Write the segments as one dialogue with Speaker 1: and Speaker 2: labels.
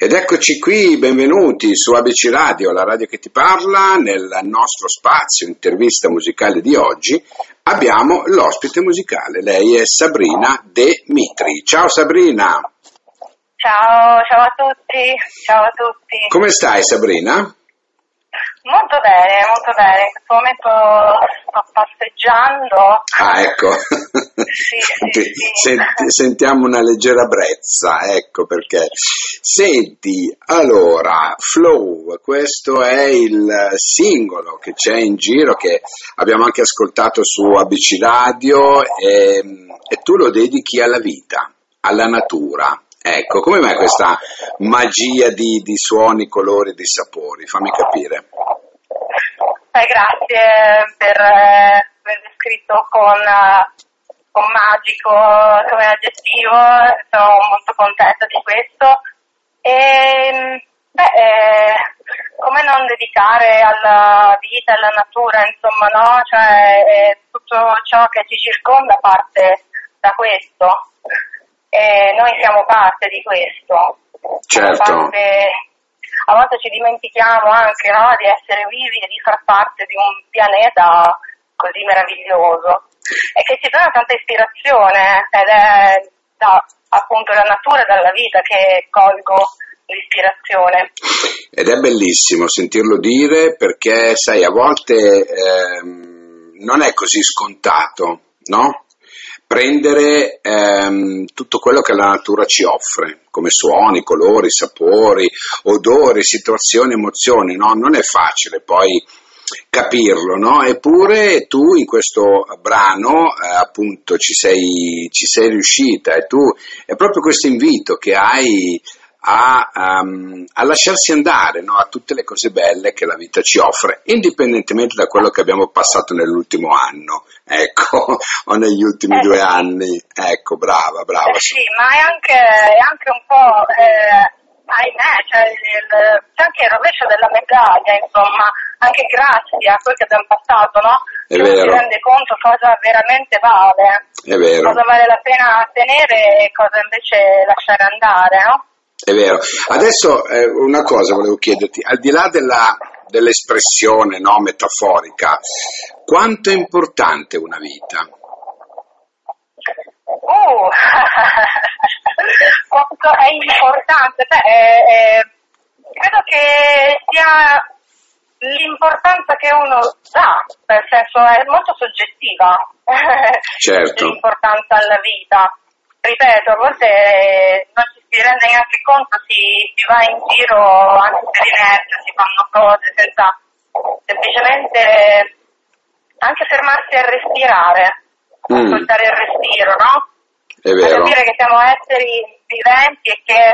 Speaker 1: Ed eccoci qui, benvenuti su ABC Radio, la radio che ti parla. Nel nostro spazio intervista musicale di oggi abbiamo l'ospite musicale. Lei è Sabrina De Mitri. Ciao Sabrina.
Speaker 2: Ciao, ciao a tutti, ciao a tutti.
Speaker 1: Come stai Sabrina?
Speaker 2: Molto bene, molto bene. In questo momento sto passeggiando.
Speaker 1: Ah, ecco.
Speaker 2: Sì, sì, sì.
Speaker 1: Senti- sentiamo una leggera brezza, ecco perché. Senti, allora, Flow, questo è il singolo che c'è in giro, che abbiamo anche ascoltato su ABC Radio, e, e tu lo dedichi alla vita, alla natura. Ecco, come mai questa magia di, di suoni, colori, di sapori? Fammi capire.
Speaker 2: Eh, grazie per aver descritto con, con magico come aggettivo, sono molto contenta di questo. E, beh, eh, come non dedicare alla vita, alla natura, insomma, no? Cioè, eh, tutto ciò che ci circonda parte da questo. E noi siamo parte di questo.
Speaker 1: Certo.
Speaker 2: parte- a volte ci dimentichiamo anche no, di essere vivi e di far parte di un pianeta così meraviglioso e che ci dà tanta ispirazione ed è da appunto la natura e dalla vita che colgo l'ispirazione.
Speaker 1: Ed è bellissimo sentirlo dire perché, sai, a volte ehm, non è così scontato, no? Prendere ehm, tutto quello che la natura ci offre, come suoni, colori, sapori, odori, situazioni, emozioni, no? Non è facile poi capirlo, no? Eppure tu in questo brano eh, appunto ci sei, ci sei riuscita e tu è proprio questo invito che hai a, ehm, a lasciarsi andare no? a tutte le cose belle che la vita ci offre, indipendentemente da quello che abbiamo passato nell'ultimo anno, ecco, o negli ultimi
Speaker 2: Eh.
Speaker 1: due anni, ecco, brava, brava.
Speaker 2: Eh sì, ma è anche, è anche un po', eh, ahimè, cioè il- c'è anche il rovescio della medaglia, insomma, anche grazie a quel che abbiamo passato, no?
Speaker 1: È
Speaker 2: Che uno si
Speaker 1: vero.
Speaker 2: rende conto cosa veramente vale,
Speaker 1: vero.
Speaker 2: cosa vale la pena tenere e cosa invece lasciare andare, no?
Speaker 1: È vero. Adesso eh, una cosa volevo chiederti, al di là della- dell'espressione no, metaforica, quanto è importante una vita?
Speaker 2: Uh, quanto è importante, Beh, eh, eh, credo che sia l'importanza che uno dà, nel senso è molto soggettiva
Speaker 1: Certo.
Speaker 2: l'importanza alla vita. Ripeto, a volte eh, non ci si rende neanche conto, si, si va in giro anche per inerzia, si fanno cose senza semplicemente eh, anche fermarsi a respirare,
Speaker 1: Mm.
Speaker 2: ascoltare il respiro, no?
Speaker 1: È
Speaker 2: a
Speaker 1: vero.
Speaker 2: capire che siamo esseri viventi e che,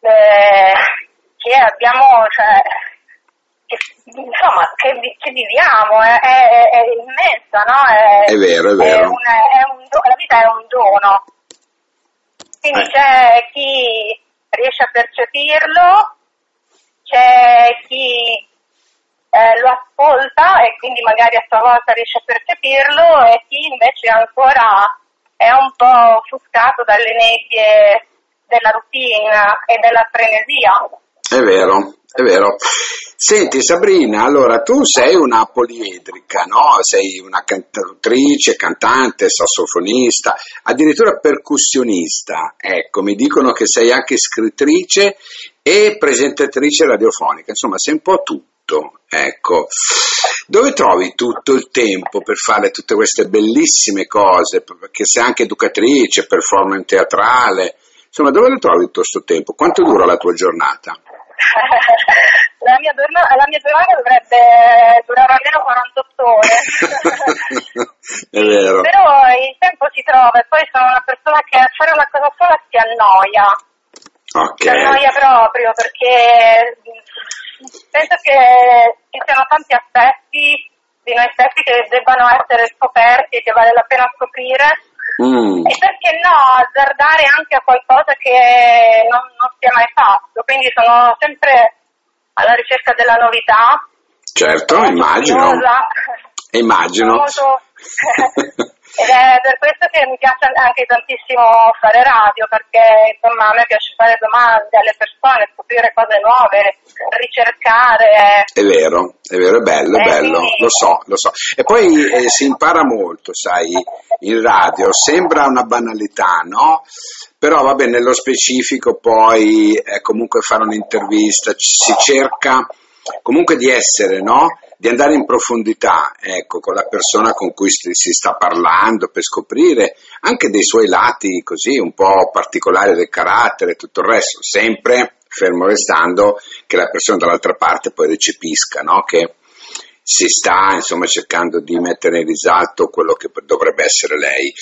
Speaker 2: eh, che abbiamo, cioè, che, insomma, che, che viviamo, è, è- è immensa, no? È,
Speaker 1: È vero, è vero.
Speaker 2: un- è un do- la vita è un dono. Quindi
Speaker 1: Eh.
Speaker 2: c'è chi riesce a percepirlo, c'è chi eh, lo ascolta e quindi magari a sua volta riesce a percepirlo e chi invece ancora è un po' offuscato dalle nebbie della routine e della frenesia.
Speaker 1: È vero, è vero. Senti Sabrina, allora tu sei una poliedrica, no? Sei una cantautrice, cantante, sassofonista, addirittura percussionista. Ecco, mi dicono che sei anche scrittrice e presentatrice radiofonica, insomma sei un po' tutto. Ecco, dove trovi tutto il tempo per fare tutte queste bellissime cose? Perché sei anche educatrice, performance teatrale, insomma, dove lo trovi tutto questo tempo? Quanto dura la tua giornata?
Speaker 2: la, mia giornata, la mia giornata dovrebbe durare almeno 48 ore.
Speaker 1: È vero.
Speaker 2: Però il tempo si trova e poi sono una persona che a fare una cosa sola si annoia. Si annoia
Speaker 1: Ok,
Speaker 2: proprio perché mh, penso che ci siano tanti aspetti di noi stessi che debbano essere scoperti e che vale la pena scoprire.
Speaker 1: Mm,
Speaker 2: E perché no, azzardare anche a qualcosa che non, non si è mai fatto. Quindi sono sempre alla ricerca della novità.
Speaker 1: certo, immagino.
Speaker 2: curiosa.
Speaker 1: Immagino.
Speaker 2: Molto- Ed è per questo che mi piace anche tantissimo fare radio, perché insomma a me piace fare domande alle persone, scoprire cose nuove, ricercare.
Speaker 1: È vero, è vero, è bello, è
Speaker 2: Eh,
Speaker 1: bello,
Speaker 2: quindi-
Speaker 1: lo so, lo so. E poi eh, si impara molto, sai, in radio, sembra una banalità, no? Però vabbè, nello specifico poi eh, comunque fare un'intervista, si cerca comunque di essere, no? Di andare in profondità, ecco, con la persona con cui si sta parlando per scoprire anche dei suoi lati così un po' particolari del carattere e tutto il resto, sempre fermo restando che la persona dall'altra parte poi recepisca, no? Che si sta insomma cercando di mettere in risalto quello che dovrebbe essere lei.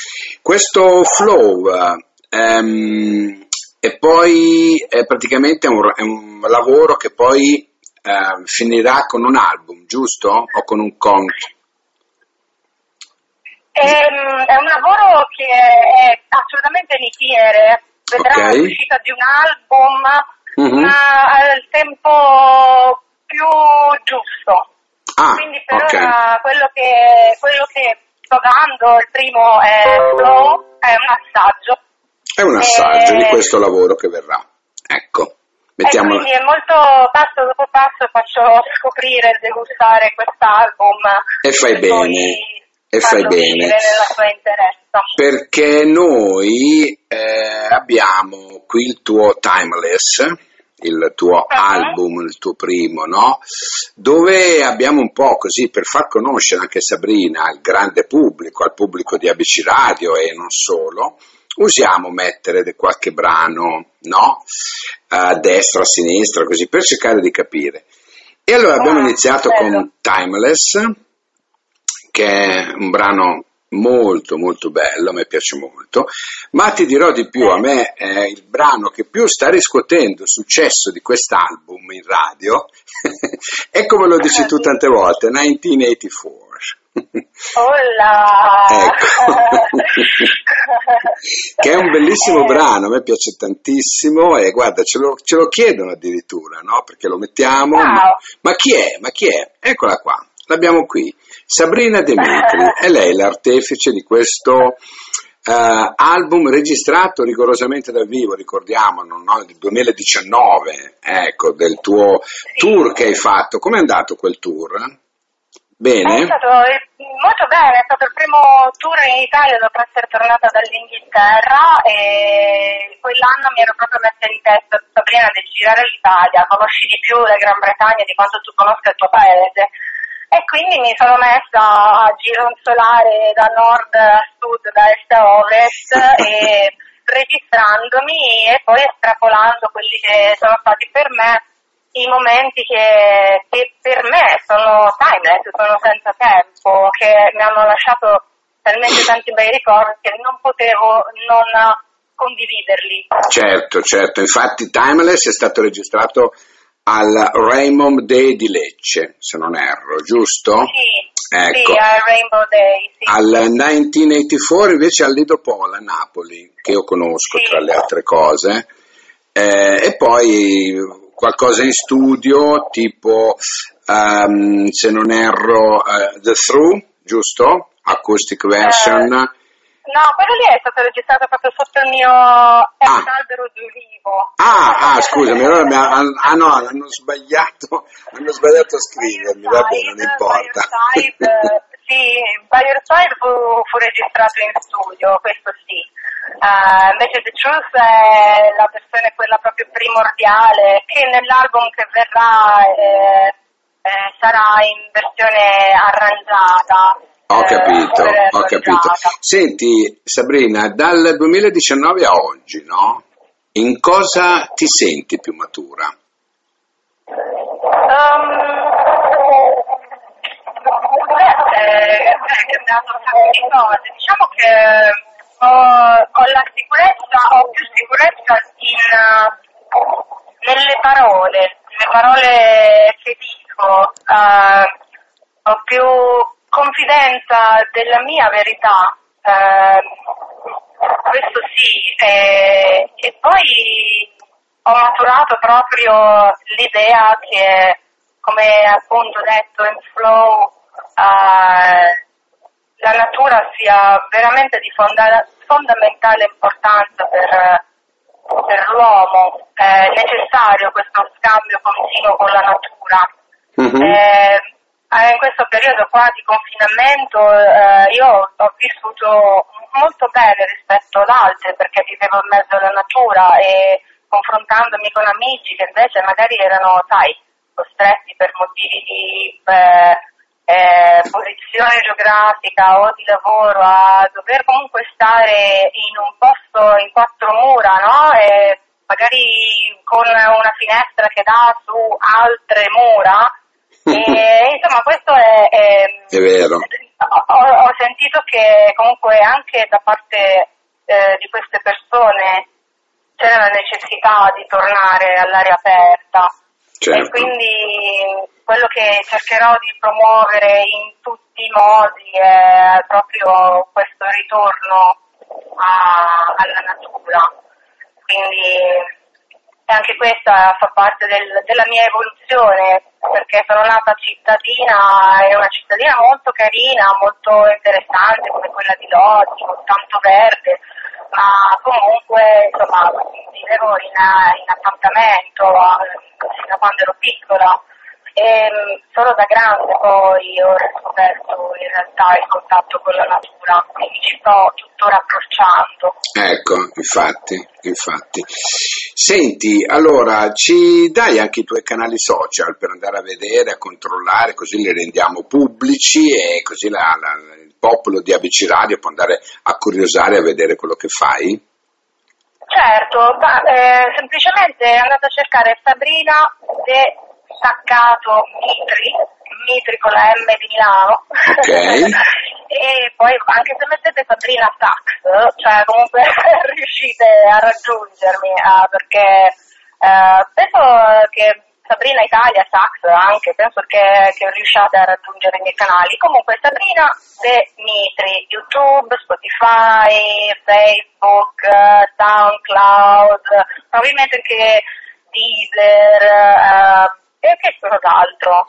Speaker 1: Questo flow eh, ehm, e poi è praticamente un, è un lavoro che poi eh, finirà con un album, giusto? O con un conto?
Speaker 2: Ehm, è un lavoro che è assolutamente itinere, vedrà
Speaker 1: Ok.
Speaker 2: l'uscita di un album,
Speaker 1: Mhm.
Speaker 2: ma al tempo più giusto.
Speaker 1: Ah,
Speaker 2: Quindi per
Speaker 1: ok.
Speaker 2: ora quello che, quello che sto dando, il primo è Flow, è un assaggio.
Speaker 1: È un assaggio
Speaker 2: Eh,
Speaker 1: di questo lavoro che verrà. Ecco,
Speaker 2: E
Speaker 1: mettiamolo.
Speaker 2: quindi è molto passo dopo passo faccio scoprire e degustare quest'album.
Speaker 1: E fai bene, e fai bene. perché noi eh, abbiamo qui il tuo Timeless, il tuo album, il tuo primo, no? Dove abbiamo un po' così per far conoscere anche Sabrina al grande pubblico, al pubblico di ABC Radio e non solo, usiamo mettere qualche brano, no? A destra, a sinistra, così per cercare di capire. E allora abbiamo
Speaker 2: Ah,
Speaker 1: iniziato con Timeless, che è un brano molto molto bello, a me piace molto, ma ti dirò di più, a me è il brano che più sta riscuotendo il successo di quest'album in radio, è come lo dici tu tante volte, 1984.
Speaker 2: Olla!
Speaker 1: Ecco. che è un bellissimo brano, a me piace tantissimo e guarda, ce lo, ce lo chiedono addirittura, no? Perché lo mettiamo,
Speaker 2: Wow.
Speaker 1: ma, ma chi è? Ma chi è? Eccola qua, l'abbiamo qui, Sabrina Demetri, è lei l'artefice di questo eh, album registrato rigorosamente dal vivo, ricordiamolo, no? del 2019, ecco, del tuo tour che hai fatto. Com'è andato quel tour? Bene?
Speaker 2: È stato eh, molto bene, è stato il primo tour in Italia dopo essere tornata dall'Inghilterra e quell'anno mi ero proprio messa in testa Sabrina di girare l'Italia, conosci di più la Gran Bretagna di quanto tu conosca il tuo paese e quindi mi sono messa a gironzolare da nord a sud, da est a ovest e registrandomi e poi estrapolando quelli che sono stati per me i momenti che, che per me sono timeless, sono senza tempo, che mi hanno lasciato talmente tanti bei ricordi che non potevo non condividerli.
Speaker 1: Certo, certo, infatti Timeless è stato registrato al Raymond Day di Lecce, se non erro, giusto?
Speaker 2: Sì,
Speaker 1: Ecco.
Speaker 2: sì, a Rainbow Day, sì.
Speaker 1: Al 1984 invece al Lido Polo a Napoli, che io conosco
Speaker 2: Sì.
Speaker 1: tra le altre cose, Eh, e poi qualcosa in studio, tipo, ehm, se non erro, eh, The Through, giusto? Acoustic version.
Speaker 2: No, quello lì è stato registrato proprio sotto il mio ex
Speaker 1: Ah.
Speaker 2: albero di ulivo.
Speaker 1: Ah, ah, scusami, allora mi ha- ah no, hanno sbagliato, hanno sbagliato a scrivermi, va bene, non importa.
Speaker 2: Side, eh, sì, By Side fu, fu registrato in studio, questo sì. Eh, invece The Truth è la versione quella proprio primordiale, che nell'album che verrà eh, eh, sarà in versione arrangiata.
Speaker 1: Ho
Speaker 2: eh,
Speaker 1: capito,
Speaker 2: super
Speaker 1: ho capito. Senti, Sabrina, dal 2019 a oggi, no? In cosa ti senti più matura?
Speaker 2: Um, eh, è cambiato un sacco di cose. Diciamo che ho, ho la sicurezza, ho più sicurezza in, nelle parole, nelle parole che dico, eh, ho più confidenza della mia verità. eh, questo sì, e, e poi ho maturato proprio l'idea che, come appunto detto in flow, eh, la natura sia veramente di fonda- fondamentale importanza per, per l'uomo, è necessario questo scambio continuo con la natura. Mm-hmm. Eh, in questo periodo qua di confinamento eh, io ho vissuto molto bene rispetto ad altri perché vivevo in mezzo alla natura e confrontandomi con amici che invece magari erano, sai, costretti per motivi di eh, eh, posizione geografica o di lavoro a dover comunque stare in un posto in quattro mura, no? E magari con una finestra che dà su altre mura. e insomma questo è, è,
Speaker 1: è vero.
Speaker 2: Ho, ho, sentito che comunque anche da parte eh, di queste persone c'è la necessità di tornare all'aria aperta. Certo. E quindi quello che cercherò di promuovere in tutti i modi è proprio questo ritorno a, alla natura. Quindi anche questa fa parte del, della mia evoluzione perché sono nata cittadina, è una cittadina molto carina, molto interessante come quella di Lodi, con tanto verde, ma comunque insomma vivevo in, in appartamento fino a quando ero piccola e ehm, solo da grande poi ho riscoperto in realtà il contatto con la natura, quindi ci sto tuttora approcciando.
Speaker 1: Ecco, infatti, infatti. Senti, allora ci dai anche i tuoi canali social per andare a vedere, a controllare, così li rendiamo pubblici e così la, la, il popolo di ABC Radio può andare a curiosare a vedere quello che fai?
Speaker 2: Certo, ma, eh, semplicemente andate a cercare Sabrina De staccato Mitri, Mitri con la M di Milano.
Speaker 1: Okay.
Speaker 2: e poi anche se mettete Sabrina Sax, cioè comunque riuscite a raggiungermi uh, perché uh, penso che Sabrina Italia, Sax anche, penso che, che riusciate a raggiungere i miei canali. Comunque Sabrina De Mitri, YouTube, Spotify, Facebook, SoundCloud, probabilmente anche Deezer, uh, e che cos'altro.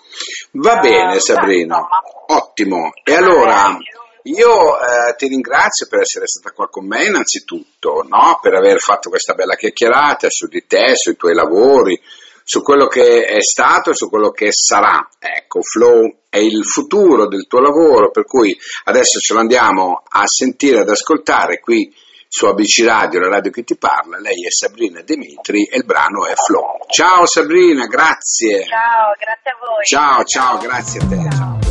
Speaker 1: Va bene Sabrina, ottimo. E allora io eh, ti ringrazio per essere stata qua con me innanzitutto, no? per aver fatto questa bella chiacchierata su di te, sui tuoi lavori, su quello che è stato e su quello che sarà. Ecco, Flow è il futuro del tuo lavoro, per cui adesso ce lo andiamo a sentire, ad ascoltare qui su ABC Radio, la radio che ti parla. Lei è Sabrina Dimitri e il brano è Flow. Ciao Sabrina, grazie.
Speaker 2: Ciao, grazie a voi.
Speaker 1: Ciao, ciao, grazie a te. Ciao.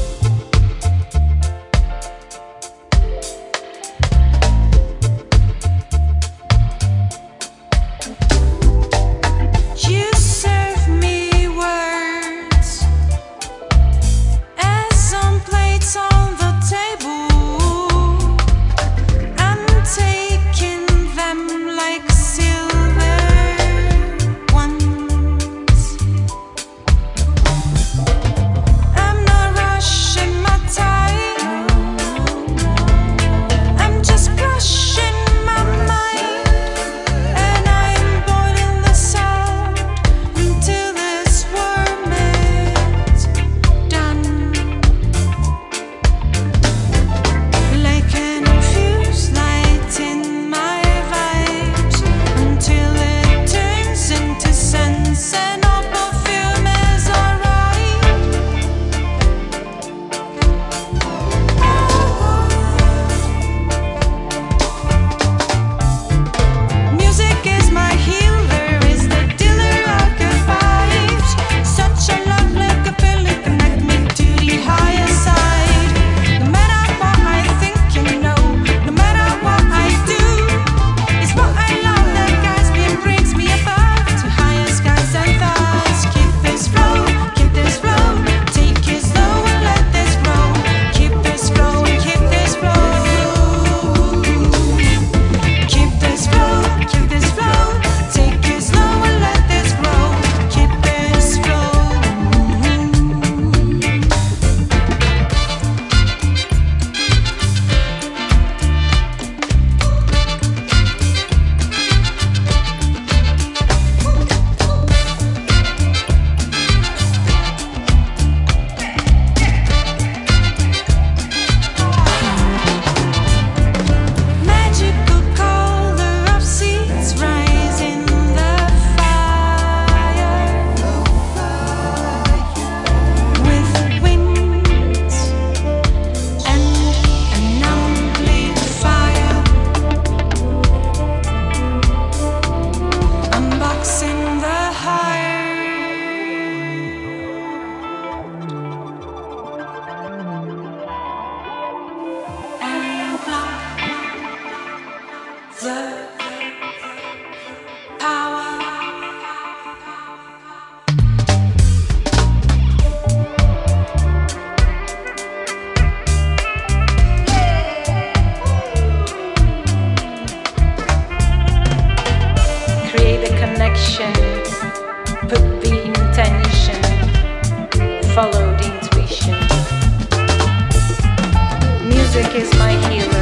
Speaker 2: Is my healer,